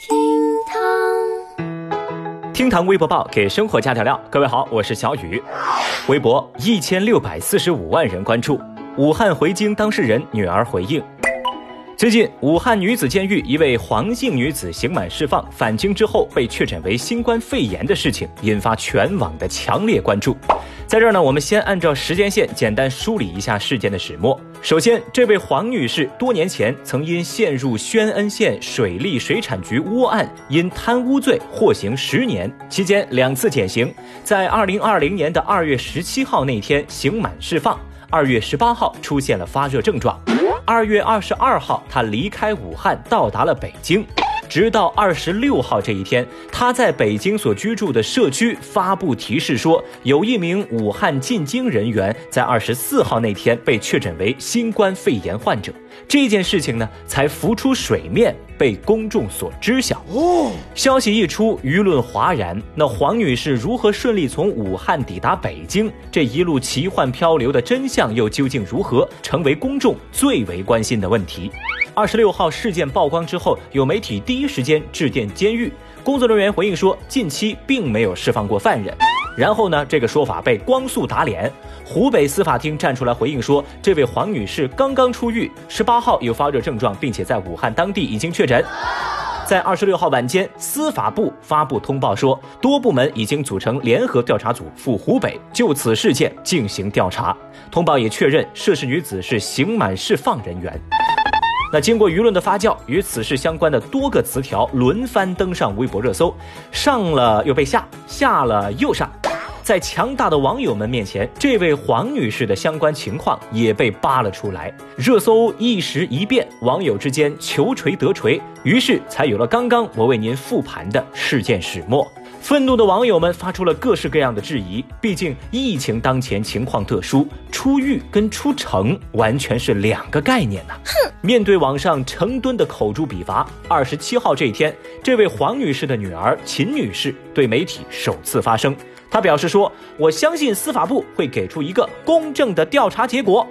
厅堂，厅堂微博报给生活加调料。各位好，我是小雨。微博一千六百四十五万人关注。武汉回京当事人女儿回应。最近，武汉女子监狱一位黄姓女子刑满释放返京之后被确诊为新冠肺炎的事情，引发全网的强烈关注。在这儿呢，我们先按照时间线简单梳理一下事件的始末。首先，这位黄女士多年前曾因陷入宣恩县水利水产局窝案，因贪污罪获刑十年，期间两次减刑，在二零二零年的二月十七号那天刑满释放，二月十八号出现了发热症状。二月二十二号，他离开武汉，到达了北京。直到二十六号这一天，他在北京所居住的社区发布提示说，有一名武汉进京人员在二十四号那天被确诊为新冠肺炎患者。这件事情呢，才浮出水面。被公众所知晓哦，消息一出，舆论哗然。那黄女士如何顺利从武汉抵达北京？这一路奇幻漂流的真相又究竟如何？成为公众最为关心的问题。二十六号事件曝光之后，有媒体第第一时间致电监狱，工作人员回应说，近期并没有释放过犯人。然后呢？这个说法被光速打脸。湖北司法厅站出来回应说，这位黄女士刚刚出狱，十八号有发热症状，并且在武汉当地已经确诊。在二十六号晚间，司法部发布通报说，多部门已经组成联合调查组赴湖北就此事件进行调查。通报也确认，涉事女子是刑满释放人员。那经过舆论的发酵，与此事相关的多个词条轮番登上微博热搜，上了又被下，下了又上。在强大的网友们面前，这位黄女士的相关情况也被扒了出来。热搜一时一变，网友之间求锤得锤，于是才有了刚刚我为您复盘的事件始末。愤怒的网友们发出了各式各样的质疑，毕竟疫情当前情况特殊，出狱跟出城完全是两个概念呐。哼！面对网上成吨的口诛笔伐，二十七号这一天，这位黄女士的女儿秦女士对媒体首次发声。她表示说：“我相信司法部会给出一个公正的调查结果。”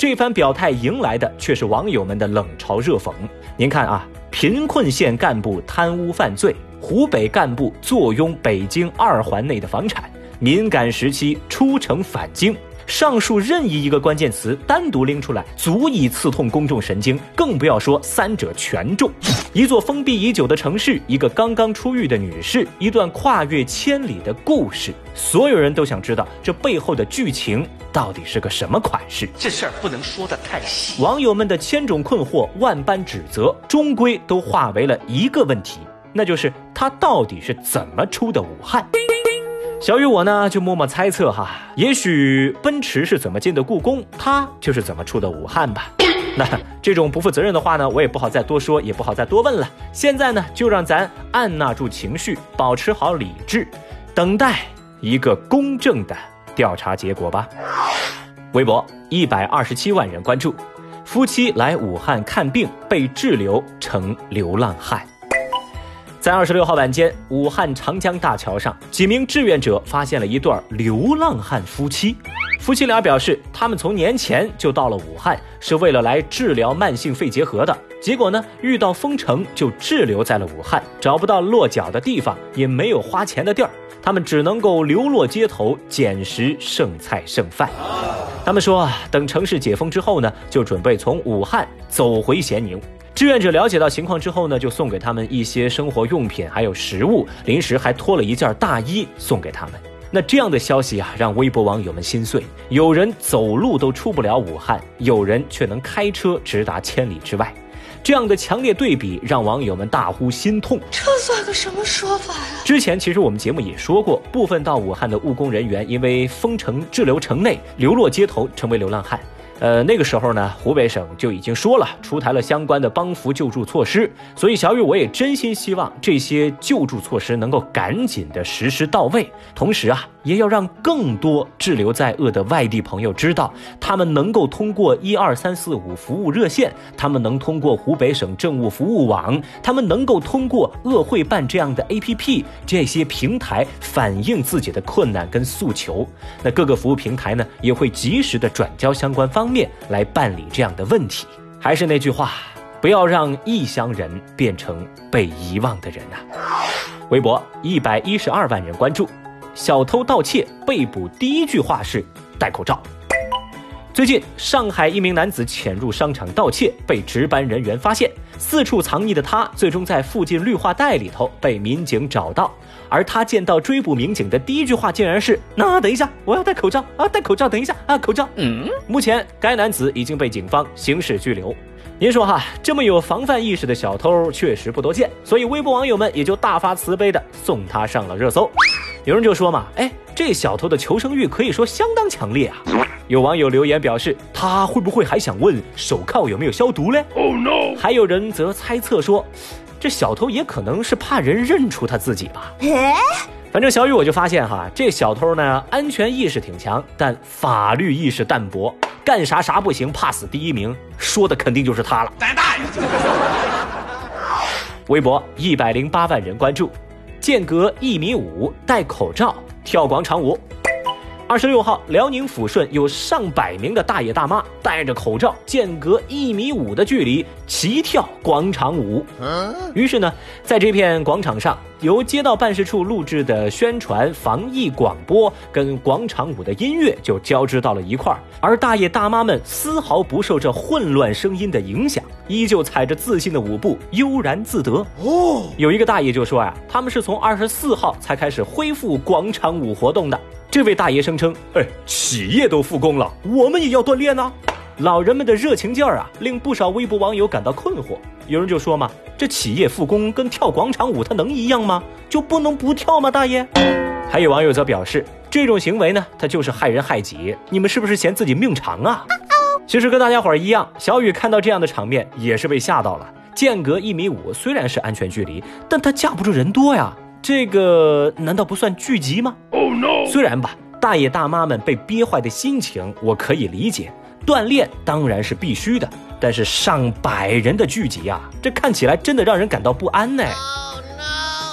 这番表态迎来的却是网友们的冷嘲热讽。您看啊，贫困县干部贪污犯罪，湖北干部坐拥北京二环内的房产，敏感时期出城返京。上述任意一个关键词单独拎出来，足以刺痛公众神经，更不要说三者全中。一座封闭已久的城市，一个刚刚出狱的女士，一段跨越千里的故事，所有人都想知道这背后的剧情到底是个什么款式。这事儿不能说的太细。网友们的千种困惑、万般指责，终归都化为了一个问题，那就是他到底是怎么出的武汉？小雨我呢就默默猜测哈，也许奔驰是怎么进的故宫，他就是怎么出的武汉吧。那这种不负责任的话呢，我也不好再多说，也不好再多问了。现在呢，就让咱按捺住情绪，保持好理智，等待一个公正的调查结果吧。微博一百二十七万人关注，夫妻来武汉看病被滞留成流浪汉。在二十六号晚间，武汉长江大桥上，几名志愿者发现了一对流浪汉夫妻。夫妻俩表示，他们从年前就到了武汉，是为了来治疗慢性肺结核的。结果呢，遇到封城，就滞留在了武汉，找不到落脚的地方，也没有花钱的地儿，他们只能够流落街头，捡拾剩菜剩饭。他们说，等城市解封之后呢，就准备从武汉走回咸宁。志愿者了解到情况之后呢，就送给他们一些生活用品，还有食物，临时还脱了一件大衣送给他们。那这样的消息啊，让微博网友们心碎。有人走路都出不了武汉，有人却能开车直达千里之外。这样的强烈对比，让网友们大呼心痛。这算个什么说法呀？之前其实我们节目也说过，部分到武汉的务工人员因为封城滞留城内，流落街头，成为流浪汉。呃，那个时候呢，湖北省就已经说了，出台了相关的帮扶救助措施。所以小雨，我也真心希望这些救助措施能够赶紧的实施到位。同时啊，也要让更多滞留在鄂的外地朋友知道，他们能够通过一二三四五服务热线，他们能通过湖北省政务服务网，他们能够通过鄂汇办这样的 APP 这些平台反映自己的困难跟诉求。那各个服务平台呢，也会及时的转交相关方。面来办理这样的问题，还是那句话，不要让异乡人变成被遗忘的人呐。微博一百一十二万人关注，小偷盗窃被捕第一句话是戴口罩。最近，上海一名男子潜入商场盗窃，被值班人员发现。四处藏匿的他，最终在附近绿化带里头被民警找到。而他见到追捕民警的第一句话，竟然是：“那等一下，我要戴口罩啊，戴口罩，等一下啊，口罩。”嗯，目前该男子已经被警方刑事拘留。您说哈，这么有防范意识的小偷确实不多见，所以微博网友们也就大发慈悲的送他上了热搜。有人就说嘛，哎，这小偷的求生欲可以说相当强烈啊。有网友留言表示，他会不会还想问手铐有没有消毒嘞？Oh no！还有人则猜测说，这小偷也可能是怕人认出他自己吧。反正小雨我就发现哈，这小偷呢安全意识挺强，但法律意识淡薄，干啥啥不行，怕死第一名，说的肯定就是他了。胆大爷！微博一百零八万人关注，间隔一米五戴口罩跳广场舞。二十六号，辽宁抚顺有上百名的大爷大妈戴着口罩，间隔一米五的距离齐跳广场舞。于是呢，在这片广场上，由街道办事处录制的宣传防疫广播跟广场舞的音乐就交织到了一块儿，而大爷大妈们丝毫不受这混乱声音的影响，依旧踩着自信的舞步悠然自得。哦，有一个大爷就说啊，他们是从二十四号才开始恢复广场舞活动的。这位大爷声称：“哎，企业都复工了，我们也要锻炼呢。”老人们的热情劲儿啊，令不少微博网友感到困惑。有人就说嘛：“这企业复工跟跳广场舞，它能一样吗？就不能不跳吗？”大爷。还有网友则表示：“这种行为呢，它就是害人害己。你们是不是嫌自己命长啊？”其实跟大家伙儿一样，小雨看到这样的场面也是被吓到了。间隔一米五虽然是安全距离，但他架不住人多呀。这个难道不算聚集吗？虽然吧，大爷大妈们被憋坏的心情我可以理解，锻炼当然是必须的，但是上百人的聚集啊，这看起来真的让人感到不安呢。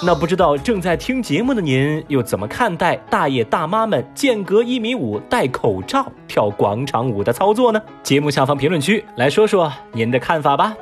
那不知道正在听节目的您又怎么看待大爷大妈们间隔一米五戴口罩跳广场舞的操作呢？节目下方评论区来说说您的看法吧。